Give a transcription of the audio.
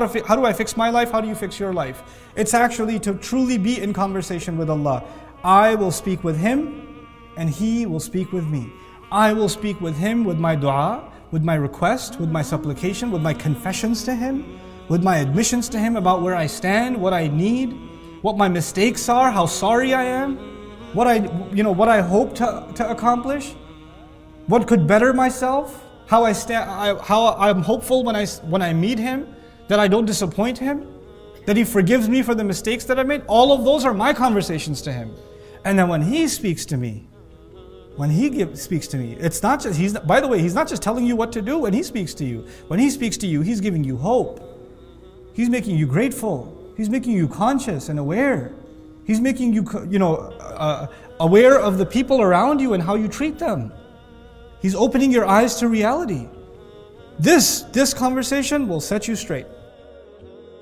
how do I fix my life? How do you fix your life? It's actually to truly be in conversation with Allah. I will speak with Him and He will speak with me. I will speak with Him with my dua, with my request, with my supplication, with my confessions to Him, with my admissions to Him about where I stand, what I need, what my mistakes are, how sorry I am, what I, you know, what I hope to, to accomplish, what could better myself, how I stand, how I'm hopeful when I, when I meet Him that I don't disappoint Him, that He forgives me for the mistakes that I made. All of those are my conversations to Him. And then when He speaks to me, when He give, speaks to me, it's not just, He's, by the way, He's not just telling you what to do when He speaks to you. When He speaks to you, He's giving you hope. He's making you grateful. He's making you conscious and aware. He's making you, you know, uh, aware of the people around you and how you treat them. He's opening your eyes to reality. This, this conversation will set you straight.